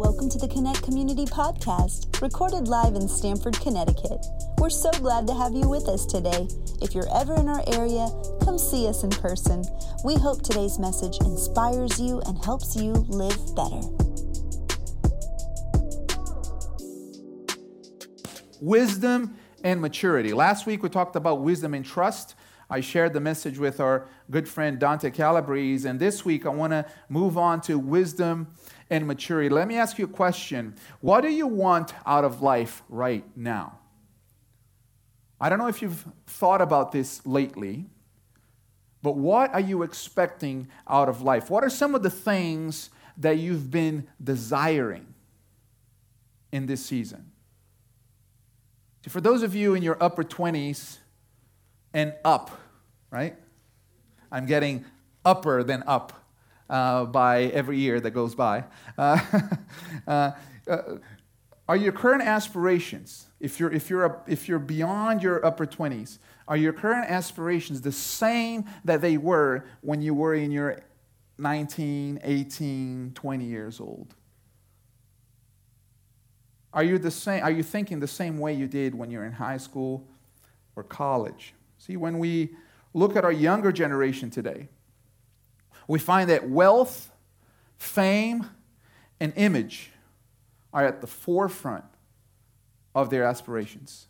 Welcome to the Connect Community Podcast, recorded live in Stamford, Connecticut. We're so glad to have you with us today. If you're ever in our area, come see us in person. We hope today's message inspires you and helps you live better. Wisdom and maturity. Last week we talked about wisdom and trust. I shared the message with our good friend Dante Calabrese, and this week I want to move on to wisdom and maturity. Let me ask you a question. What do you want out of life right now? I don't know if you've thought about this lately, but what are you expecting out of life? What are some of the things that you've been desiring in this season? For those of you in your upper 20s and up, right? I'm getting upper than up uh, by every year that goes by. Uh, uh, uh, are your current aspirations, if you're, if, you're up, if you're beyond your upper 20s, are your current aspirations the same that they were when you were in your 19, 18, 20 years old? Are you, the same, are you thinking the same way you did when you're in high school or college? See, when we look at our younger generation today, we find that wealth, fame, and image are at the forefront of their aspirations.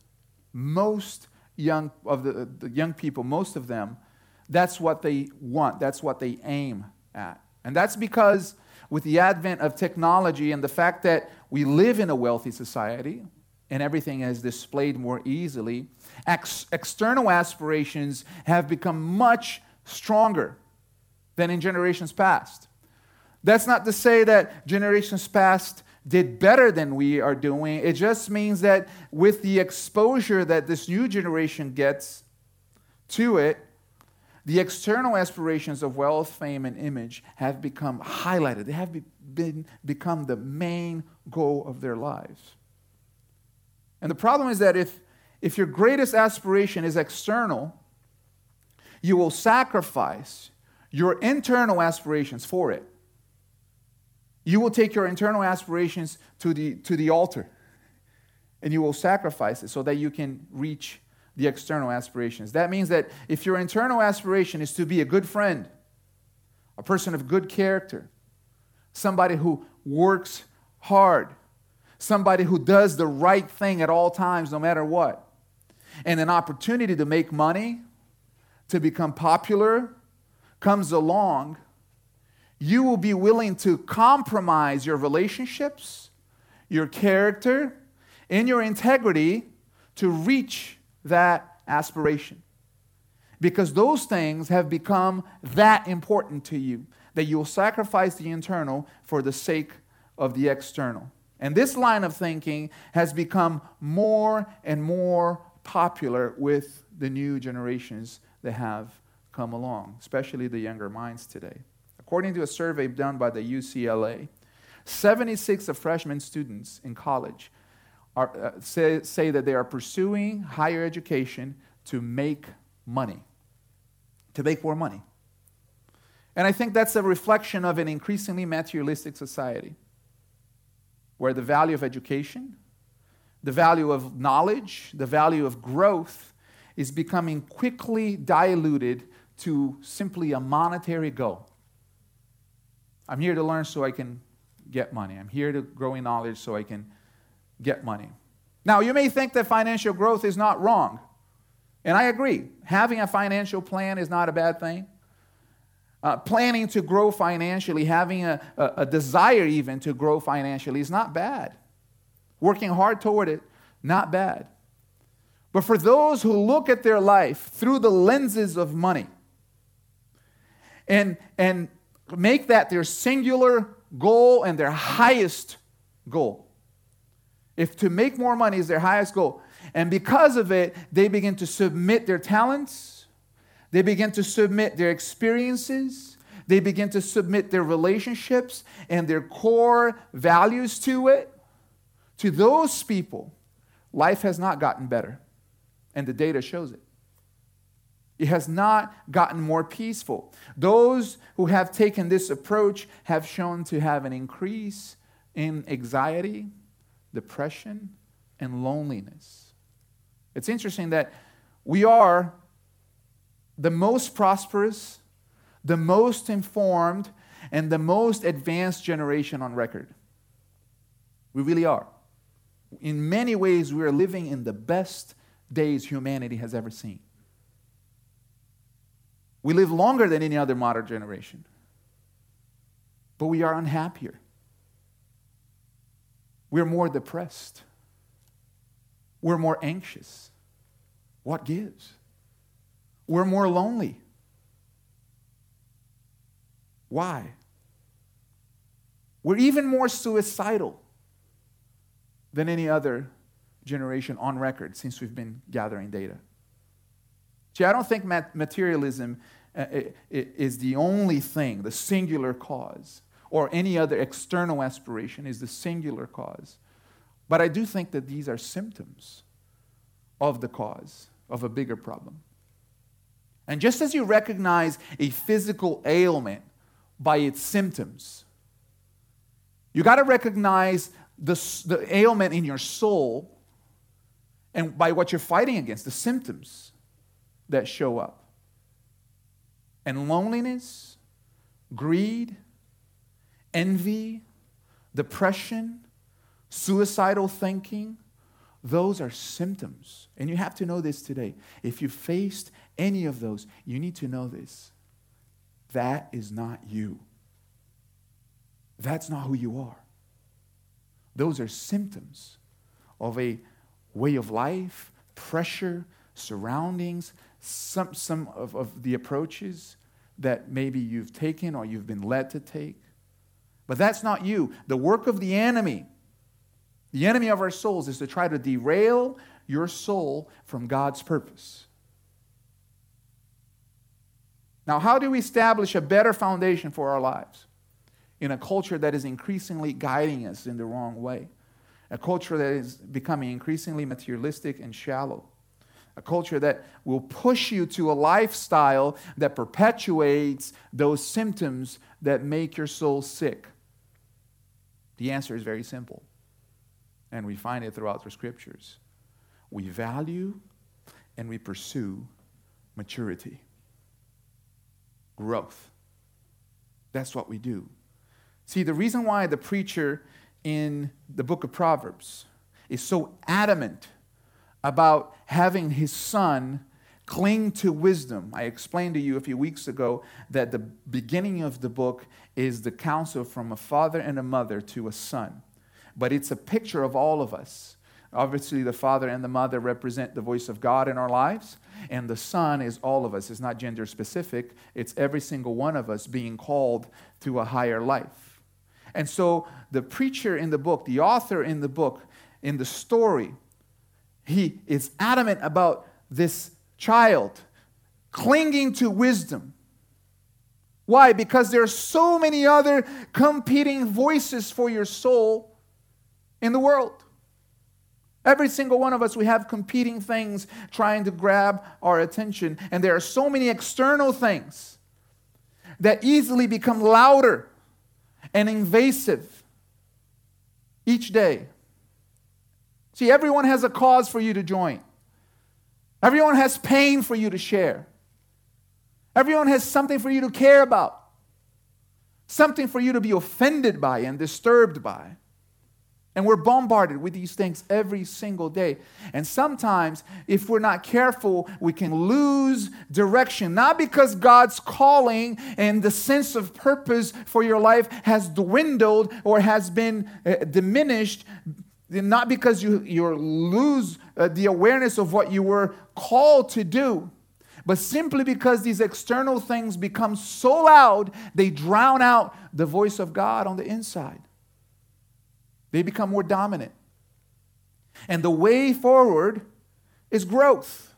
Most young of the, the young people, most of them, that's what they want, that's what they aim at. And that's because with the advent of technology and the fact that we live in a wealthy society and everything is displayed more easily, ex- external aspirations have become much stronger than in generations past. That's not to say that generations past did better than we are doing. It just means that with the exposure that this new generation gets to it, the external aspirations of wealth, fame, and image have become highlighted. They have been, become the main goal of their lives. And the problem is that if, if your greatest aspiration is external, you will sacrifice your internal aspirations for it. You will take your internal aspirations to the, to the altar and you will sacrifice it so that you can reach the external aspirations. That means that if your internal aspiration is to be a good friend, a person of good character, somebody who works hard, somebody who does the right thing at all times, no matter what, and an opportunity to make money, to become popular, comes along, you will be willing to compromise your relationships, your character, and your integrity to reach that aspiration. Because those things have become that important to you that you will sacrifice the internal for the sake of the external. And this line of thinking has become more and more popular with the new generations that have come along, especially the younger minds today. According to a survey done by the UCLA, 76 of freshman students in college are, uh, say, say that they are pursuing higher education to make money, to make more money. And I think that's a reflection of an increasingly materialistic society where the value of education, the value of knowledge, the value of growth is becoming quickly diluted to simply a monetary goal. I'm here to learn so I can get money. I'm here to grow in knowledge so I can get money. Now, you may think that financial growth is not wrong. And I agree. Having a financial plan is not a bad thing. Uh, planning to grow financially, having a, a, a desire even to grow financially is not bad. Working hard toward it, not bad. But for those who look at their life through the lenses of money, and, and make that their singular goal and their highest goal. If to make more money is their highest goal, and because of it, they begin to submit their talents, they begin to submit their experiences, they begin to submit their relationships and their core values to it. To those people, life has not gotten better, and the data shows it. It has not gotten more peaceful. Those who have taken this approach have shown to have an increase in anxiety, depression, and loneliness. It's interesting that we are the most prosperous, the most informed, and the most advanced generation on record. We really are. In many ways, we are living in the best days humanity has ever seen. We live longer than any other modern generation, but we are unhappier. We're more depressed. We're more anxious. What gives? We're more lonely. Why? We're even more suicidal than any other generation on record since we've been gathering data. See, I don't think materialism uh, is the only thing, the singular cause, or any other external aspiration is the singular cause. But I do think that these are symptoms of the cause of a bigger problem. And just as you recognize a physical ailment by its symptoms, you got to recognize the, the ailment in your soul and by what you're fighting against, the symptoms that show up. And loneliness, greed, envy, depression, suicidal thinking, those are symptoms. And you have to know this today. If you faced any of those, you need to know this. That is not you. That's not who you are. Those are symptoms of a way of life, pressure, surroundings, some, some of, of the approaches that maybe you've taken or you've been led to take. But that's not you. The work of the enemy, the enemy of our souls, is to try to derail your soul from God's purpose. Now, how do we establish a better foundation for our lives in a culture that is increasingly guiding us in the wrong way? A culture that is becoming increasingly materialistic and shallow. A culture that will push you to a lifestyle that perpetuates those symptoms that make your soul sick. The answer is very simple, and we find it throughout the scriptures. We value and we pursue maturity, growth. That's what we do. See, the reason why the preacher in the book of Proverbs is so adamant about having his son cling to wisdom. I explained to you a few weeks ago that the beginning of the book is the counsel from a father and a mother to a son. But it's a picture of all of us. Obviously, the father and the mother represent the voice of God in our lives, and the son is all of us. It's not gender specific, it's every single one of us being called to a higher life. And so the preacher in the book, the author in the book, in the story, he is adamant about this child clinging to wisdom. Why? Because there are so many other competing voices for your soul in the world. Every single one of us, we have competing things trying to grab our attention. And there are so many external things that easily become louder and invasive each day. See, everyone has a cause for you to join, everyone has pain for you to share, everyone has something for you to care about, something for you to be offended by and disturbed by. And we're bombarded with these things every single day. And sometimes, if we're not careful, we can lose direction. Not because God's calling and the sense of purpose for your life has dwindled or has been uh, diminished, not because you, you lose uh, the awareness of what you were called to do, but simply because these external things become so loud, they drown out the voice of God on the inside. They become more dominant. And the way forward is growth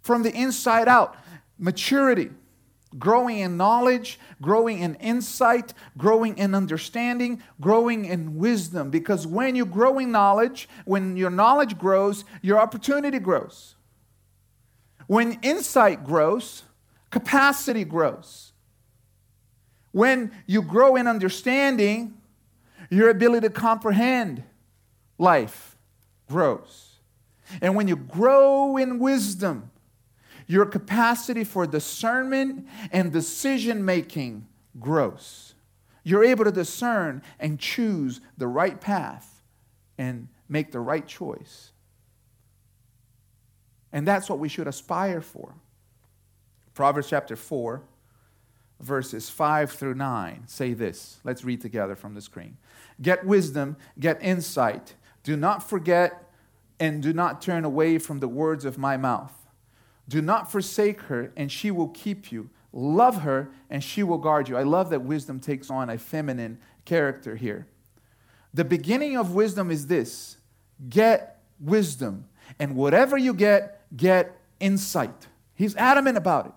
from the inside out, maturity, growing in knowledge, growing in insight, growing in understanding, growing in wisdom. Because when you grow in knowledge, when your knowledge grows, your opportunity grows. When insight grows, capacity grows. When you grow in understanding, Your ability to comprehend life grows. And when you grow in wisdom, your capacity for discernment and decision making grows. You're able to discern and choose the right path and make the right choice. And that's what we should aspire for. Proverbs chapter 4, verses 5 through 9 say this. Let's read together from the screen. Get wisdom, get insight. Do not forget and do not turn away from the words of my mouth. Do not forsake her, and she will keep you. Love her, and she will guard you. I love that wisdom takes on a feminine character here. The beginning of wisdom is this get wisdom. And whatever you get, get insight. He's adamant about it.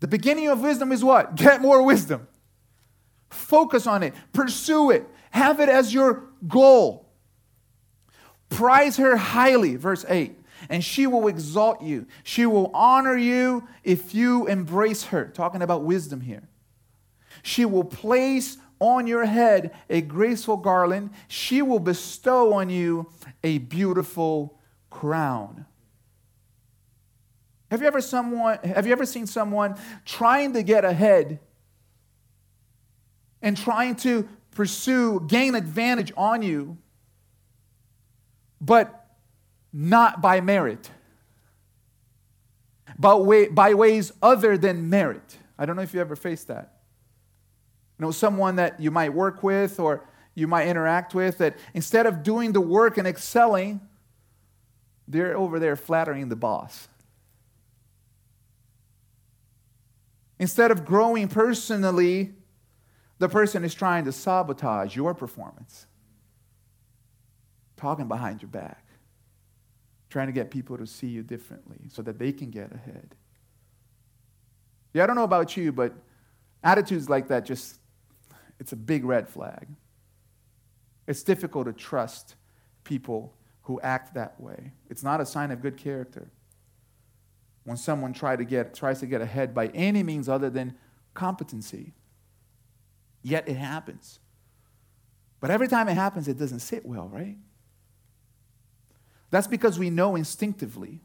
The beginning of wisdom is what? Get more wisdom. Focus on it, pursue it, have it as your goal. Prize her highly, verse 8, and she will exalt you. She will honor you if you embrace her. Talking about wisdom here. She will place on your head a graceful garland. She will bestow on you a beautiful crown. Have you ever someone have you ever seen someone trying to get ahead and trying to pursue gain advantage on you but not by merit, but way, by ways other than merit. I don't know if you ever faced that. You know, someone that you might work with or you might interact with that instead of doing the work and excelling, they're over there flattering the boss. Instead of growing personally, the person is trying to sabotage your performance talking behind your back, trying to get people to see you differently so that they can get ahead. Yeah, I don't know about you, but attitudes like that just, it's a big red flag. It's difficult to trust people who act that way. It's not a sign of good character. When someone try to get, tries to get ahead by any means other than competency. Yet it happens. But every time it happens, it doesn't sit well, right? That's because we know instinctively.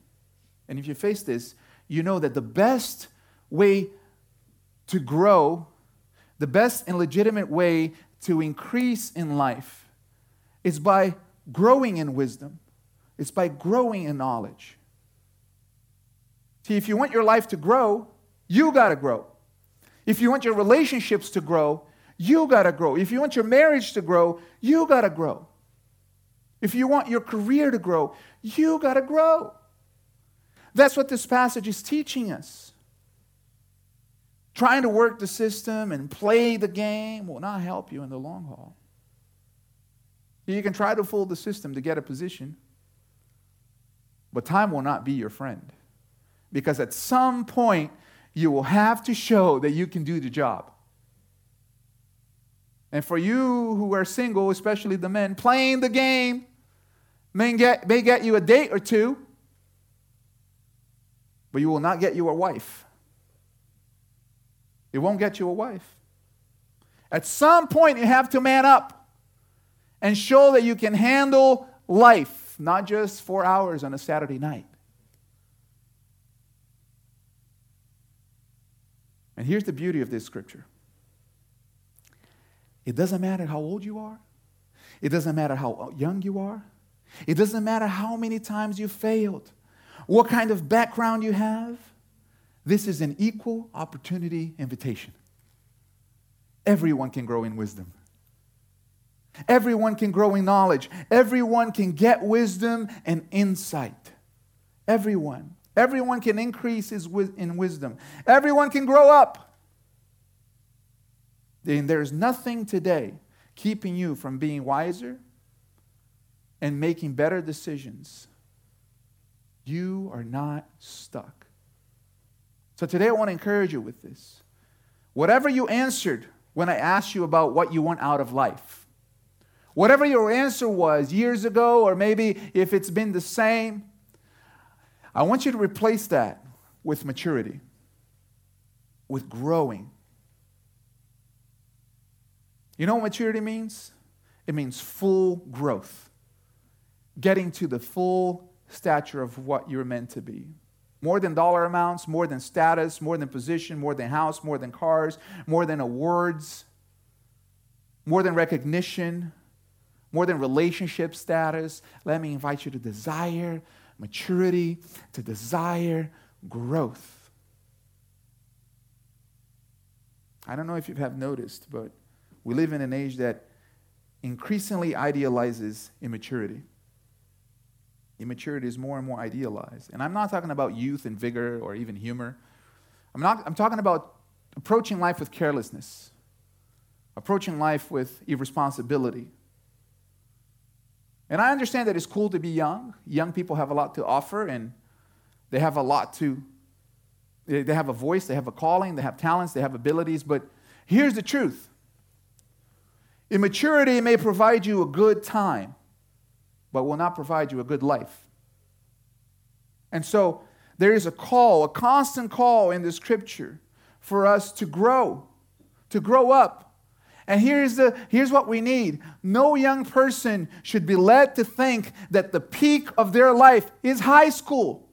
And if you face this, you know that the best way to grow, the best and legitimate way to increase in life is by growing in wisdom, it's by growing in knowledge. See, if you want your life to grow, you got to grow. If you want your relationships to grow, you got to grow. If you want your marriage to grow, you got to grow. If you want your career to grow, you got to grow. That's what this passage is teaching us. Trying to work the system and play the game will not help you in the long haul. You can try to fool the system to get a position, but time will not be your friend. Because at some point, you will have to show that you can do the job. And for you who are single, especially the men, playing the game, may get, may get you a date or two, but you will not get you a wife. It won't get you a wife. At some point, you have to man up and show that you can handle life, not just four hours on a Saturday night. And here's the beauty of this scripture it doesn't matter how old you are, it doesn't matter how young you are, it doesn't matter how many times you failed, what kind of background you have. This is an equal opportunity invitation. Everyone can grow in wisdom. Everyone can grow in knowledge. Everyone can get wisdom and insight. Everyone. Everyone can increase in wisdom. Everyone can grow up. And there's nothing today keeping you from being wiser and making better decisions, you are not stuck. So today I want to encourage you with this. Whatever you answered when I asked you about what you want out of life, whatever your answer was years ago, or maybe if it's been the same, I want you to replace that with maturity, with growing. You know what maturity means? it means full growth, getting to the full stature of what you're meant to be. More than dollar amounts, more than status, more than position, more than house, more than cars, more than awards, more than recognition, more than relationship status. Let me invite you to desire maturity, to desire growth. I don't know if you have noticed, but we live in an age that increasingly idealizes immaturity. Immaturity is more and more idealized. And I'm not talking about youth and vigor or even humor. I'm, not, I'm talking about approaching life with carelessness, approaching life with irresponsibility. And I understand that it's cool to be young. Young people have a lot to offer, and they have a lot to, they have a voice, they have a calling, they have talents, they have abilities. But here's the truth immaturity may provide you a good time but will not provide you a good life. And so there is a call, a constant call in the scripture for us to grow, to grow up. And here's, the, here's what we need no young person should be led to think that the peak of their life is high school.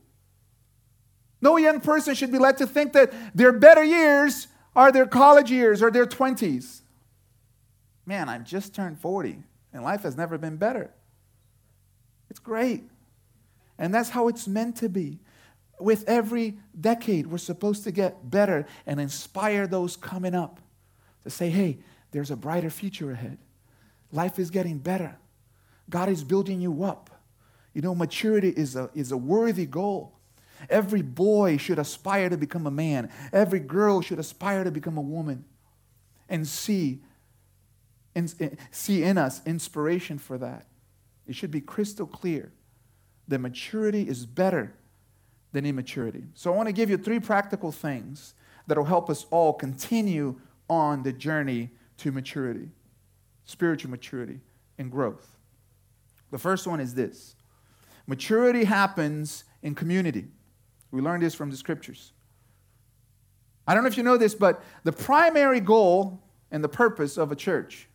No young person should be led to think that their better years are their college years or their 20s. Man, I've just turned 40 and life has never been better. It's great. And that's how it's meant to be. With every decade, we're supposed to get better and inspire those coming up to say, hey, there's a brighter future ahead. Life is getting better. God is building you up. You know, maturity is a, is a worthy goal. Every boy should aspire to become a man, every girl should aspire to become a woman and see, and, see in us inspiration for that. It should be crystal clear that maturity is better than immaturity. So I want to give you three practical things that will help us all continue on the journey to maturity, spiritual maturity, and growth. The first one is this maturity happens in community. We learned this from the scriptures. I don't know if you know this, but the primary goal and the purpose of a church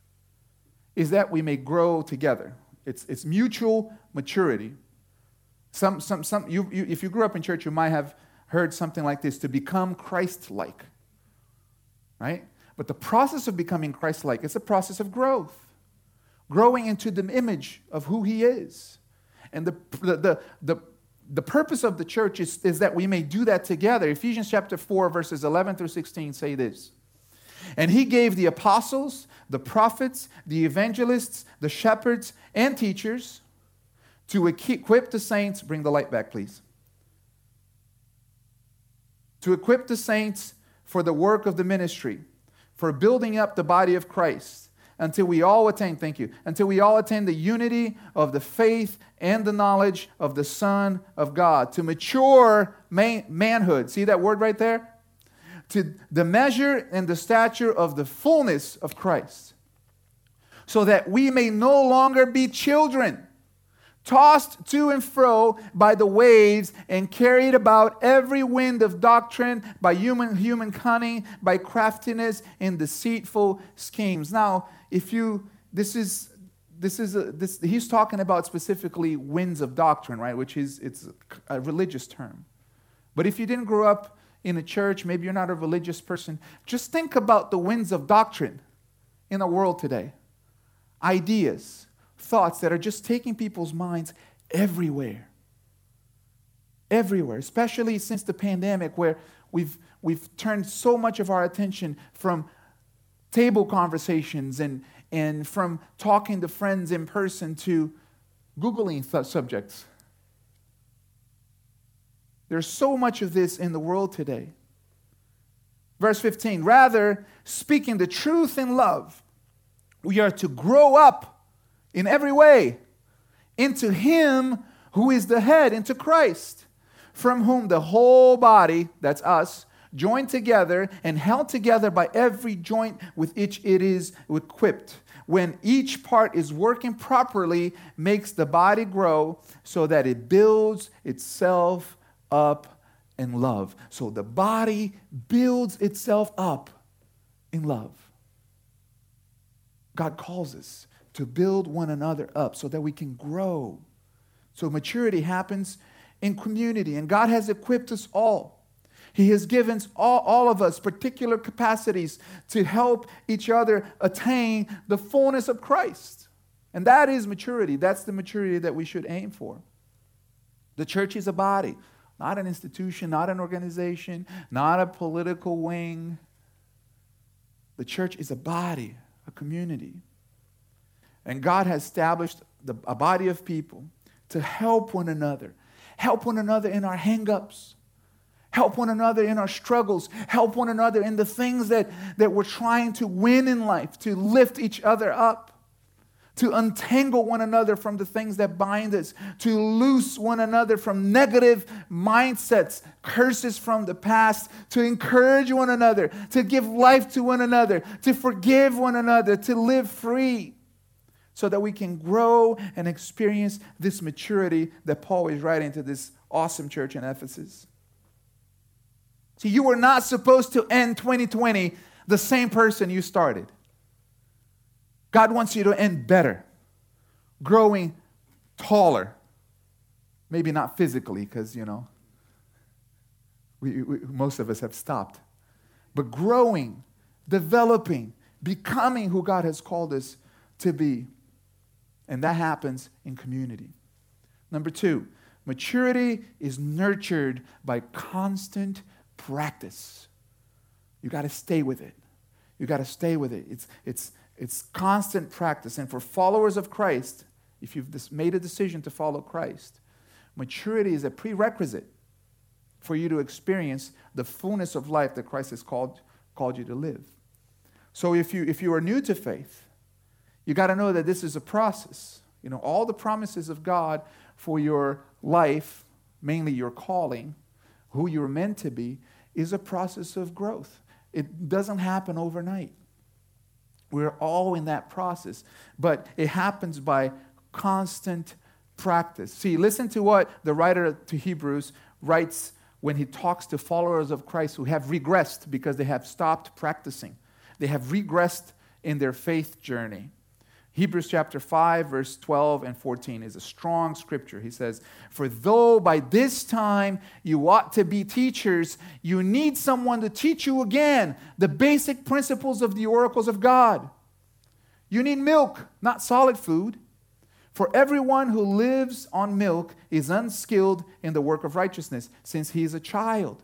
is that we may grow together. It's, it's mutual maturity. Some, some, some, you, you, if you grew up in church, you might have heard something like this to become Christ like. Right? But the process of becoming Christ like is a process of growth, growing into the image of who He is. And the, the, the, the, the purpose of the church is, is that we may do that together. Ephesians chapter 4, verses 11 through 16 say this. And he gave the apostles, the prophets, the evangelists, the shepherds, and teachers to equip the saints. Bring the light back, please. To equip the saints for the work of the ministry, for building up the body of Christ, until we all attain, thank you, until we all attain the unity of the faith and the knowledge of the Son of God, to mature man- manhood. See that word right there? To the measure and the stature of the fullness of Christ, so that we may no longer be children, tossed to and fro by the waves and carried about every wind of doctrine by human, human cunning, by craftiness and deceitful schemes. Now, if you, this is this is a, this, he's talking about specifically winds of doctrine, right? Which is it's a religious term. But if you didn't grow up in a church, maybe you're not a religious person, just think about the winds of doctrine in the world today. Ideas, thoughts that are just taking people's minds everywhere. Everywhere, especially since the pandemic, where we've, we've turned so much of our attention from table conversations and, and from talking to friends in person to Googling th- subjects. There's so much of this in the world today. Verse 15, rather, speaking the truth in love, we are to grow up in every way into Him who is the head, into Christ, from whom the whole body, that's us, joined together and held together by every joint with which it is equipped. When each part is working properly, makes the body grow so that it builds itself up in love. So the body builds itself up in love. God calls us to build one another up so that we can grow. So maturity happens in community, and God has equipped us all. He has given all, all of us particular capacities to help each other attain the fullness of Christ. And that is maturity. That's the maturity that we should aim for. The church is a body, not an institution, not an organization, not a political wing. The church is a body, a community. And God has established the, a body of people to help one another, help one another in our hangups, help one another in our struggles, help one another in the things that, that we're trying to win in life, to lift each other up to untangle one another from the things that bind us, to loose one another from negative mindsets, curses from the past, to encourage one another, to give life to one another, to forgive one another, to live free, so that we can grow and experience this maturity that Paul is writing to this awesome church in Ephesus. See, you were not supposed to end 2020 the same person you started. God wants you to end better, growing taller. Maybe not physically, because, you know, we, we, most of us have stopped. But growing, developing, becoming who God has called us to be. And that happens in community. Number two, maturity is nurtured by constant practice. You got to stay with it. You got to stay with it. It's, it's, it's constant practice. And for followers of Christ, if you've made a decision to follow Christ, maturity is a prerequisite for you to experience the fullness of life that Christ has called, called you to live. So if you, if you are new to faith, you got to know that this is a process. You know, all the promises of God for your life, mainly your calling, who you're meant to be, is a process of growth. It doesn't happen overnight. We're all in that process, but it happens by constant practice. See, listen to what the writer to Hebrews writes when he talks to followers of Christ who have regressed because they have stopped practicing. They have regressed in their faith journey. Hebrews chapter 5, verse 12 and 14 is a strong scripture. He says, For though by this time you ought to be teachers, you need someone to teach you again the basic principles of the oracles of God. You need milk, not solid food. For everyone who lives on milk is unskilled in the work of righteousness, since he is a child.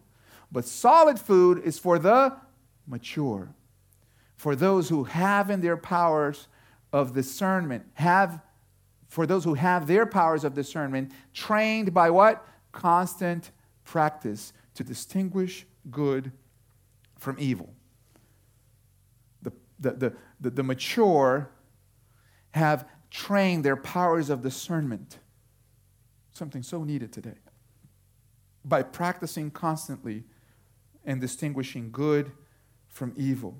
But solid food is for the mature, for those who have in their powers of discernment, have for those who have their powers of discernment trained by what? Constant practice to distinguish good from evil. The, the, the, the, the mature have trained their powers of discernment. Something so needed today. By practicing constantly and distinguishing good from evil.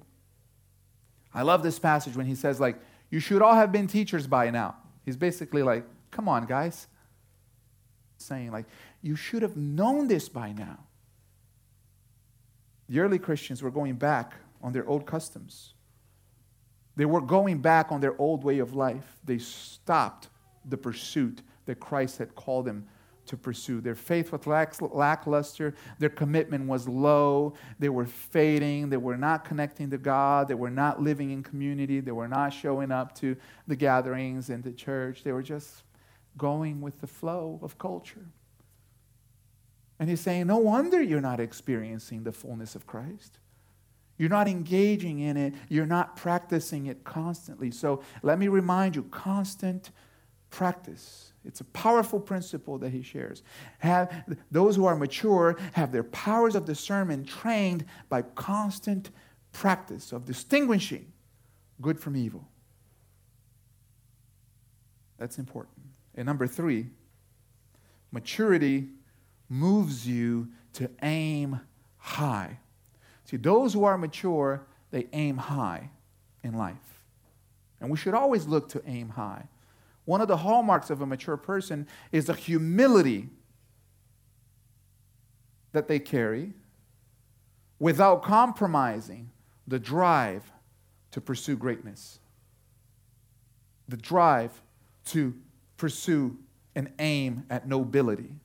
I love this passage when he says, like, you should all have been teachers by now. He's basically like, come on, guys. Saying, like, you should have known this by now. The early Christians were going back on their old customs. They were going back on their old way of life. They stopped the pursuit that Christ had called them to pursue. Their faith was lackluster. Their commitment was low. They were fading. They were not connecting to God. They were not living in community. They were not showing up to the gatherings and the church. They were just going with the flow of culture. And he's saying, No wonder you're not experiencing the fullness of Christ. You're not engaging in it. You're not practicing it constantly. So let me remind you constant practice it's a powerful principle that he shares. Have, those who are mature have their powers of discernment trained by constant practice of distinguishing good from evil. That's important. And number three, maturity moves you to aim high. See, those who are mature, they aim high in life. And we should always look to aim high. One of the hallmarks of a mature person is the humility that they carry without compromising the drive to pursue greatness. the drive to pursue and aim at nobility.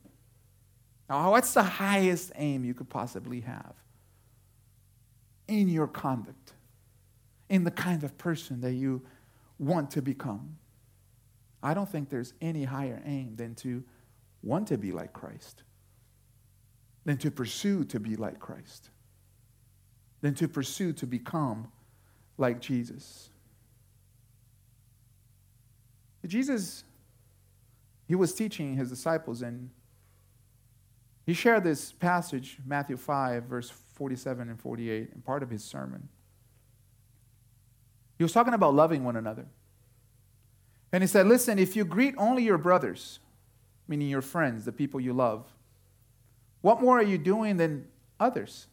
Now, what's the highest aim you could possibly have in your conduct, in the kind of person that you want to become? I don't think there's any higher aim than to want to be like Christ, than to pursue to be like Christ, than to pursue to become like Jesus. Jesus, he was teaching his disciples, and he shared this passage, Matthew 5, verse 47 and 48, in part of his sermon. He was talking about loving one another. And he said, Listen, if you greet only your brothers, meaning your friends, the people you love, what more are you doing than others?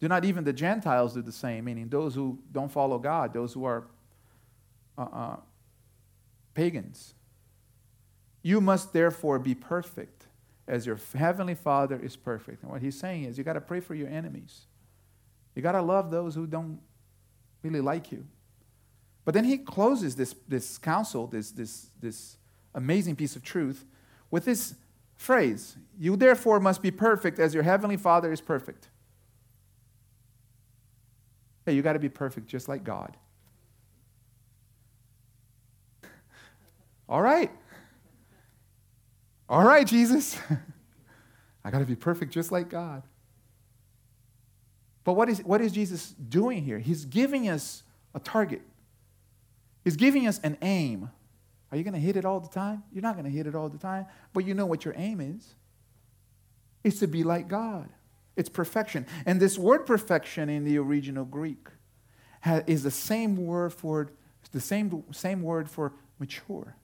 Do not even the Gentiles do the same, meaning those who don't follow God, those who are uh, uh, pagans. You must therefore be perfect as your heavenly Father is perfect. And what he's saying is you got to pray for your enemies. You got to love those who don't really like you. But then he closes this, this counsel, this, this, this amazing piece of truth, with this phrase You therefore must be perfect as your heavenly Father is perfect. Hey, you got to be perfect just like God. All right. All right, Jesus. I got to be perfect just like God. But what is, what is Jesus doing here? He's giving us a target. He's giving us an aim. Are you going to hit it all the time? You're not going to hit it all the time, but you know what your aim is. It's to be like God. It's perfection. And this word perfection in the original Greek is the same word for the same, same word for mature.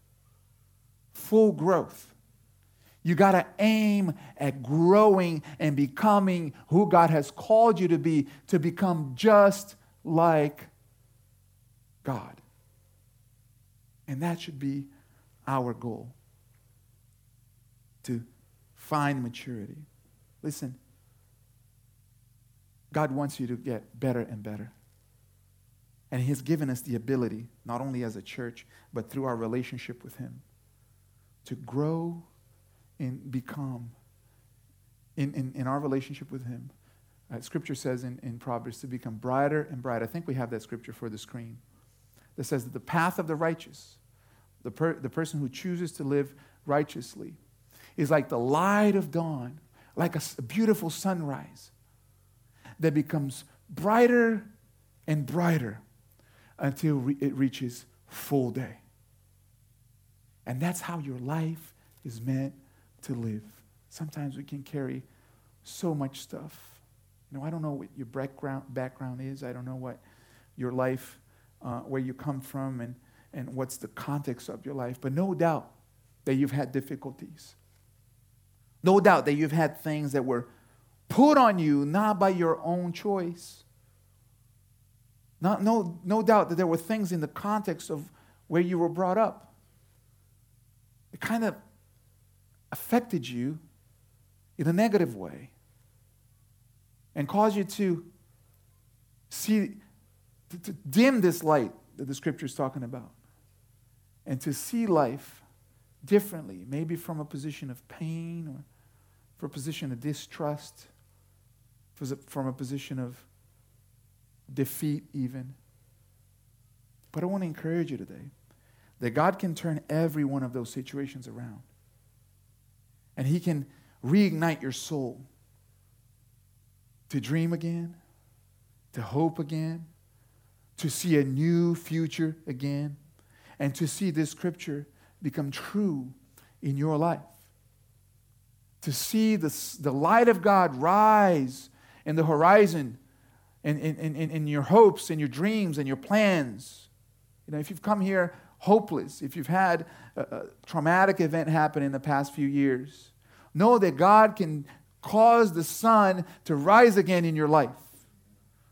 Full growth. You got to aim at growing and becoming who God has called you to be, to become just like God. And that should be our goal to find maturity. Listen, God wants you to get better and better. And He has given us the ability, not only as a church, but through our relationship with Him, to grow and become in, in, in our relationship with Him. Uh, scripture says in, in Proverbs to become brighter and brighter. I think we have that scripture for the screen that says that the path of the righteous the, per, the person who chooses to live righteously, is like the light of dawn, like a, beautiful sunrise that becomes brighter and brighter until re- it reaches full day. And that's how your life is meant to live. Sometimes we can carry so much stuff. You know, I don't know what your background, background is. I don't know what your life, uh, where you come from, and and what's the context of your life. But no doubt that you've had difficulties. No doubt that you've had things that were put on you not by your own choice. Not, no, no doubt that there were things in the context of where you were brought up. It kind of affected you in a negative way and caused you to see, to, to dim this light that the scripture is talking about and to see life differently, maybe from a position of pain or from a position of distrust, from a position of defeat, even. But I want to encourage you today that God can turn every one of those situations around. And He can reignite your soul to dream again, to hope again, to see a new future again and to see this scripture become true in your life. To see the, the light of God rise in the horizon in, in, in, in your hopes and your dreams and your plans. You know, if you've come here hopeless, if you've had a, a traumatic event happen in the past few years, know that God can cause the sun to rise again in your life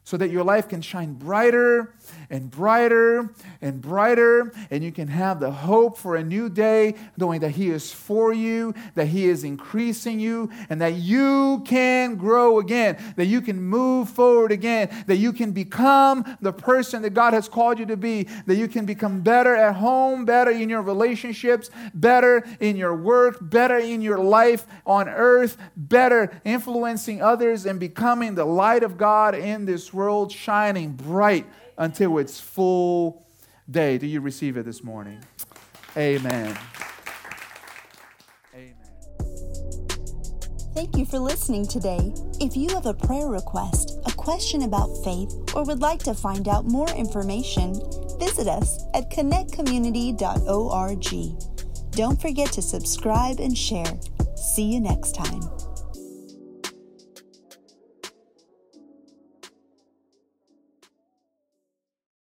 so that your life can shine brighter and brighter and brighter, and you can have the hope for a new day, knowing that He is for you, that He is increasing you, and that you can grow again, that you can move forward again, that you can become the person that God has called you to be, that you can become better at home, better in your relationships, better in your work, better in your life on earth, better influencing others and becoming the light of God in this world, shining bright until its full day. Do you receive it this morning? Amen. Amen. Thank you for listening today. If you have a prayer request, a question about faith, or would like to find out more information, visit us at connectcommunity.org. Don't forget to subscribe and share. See you next time.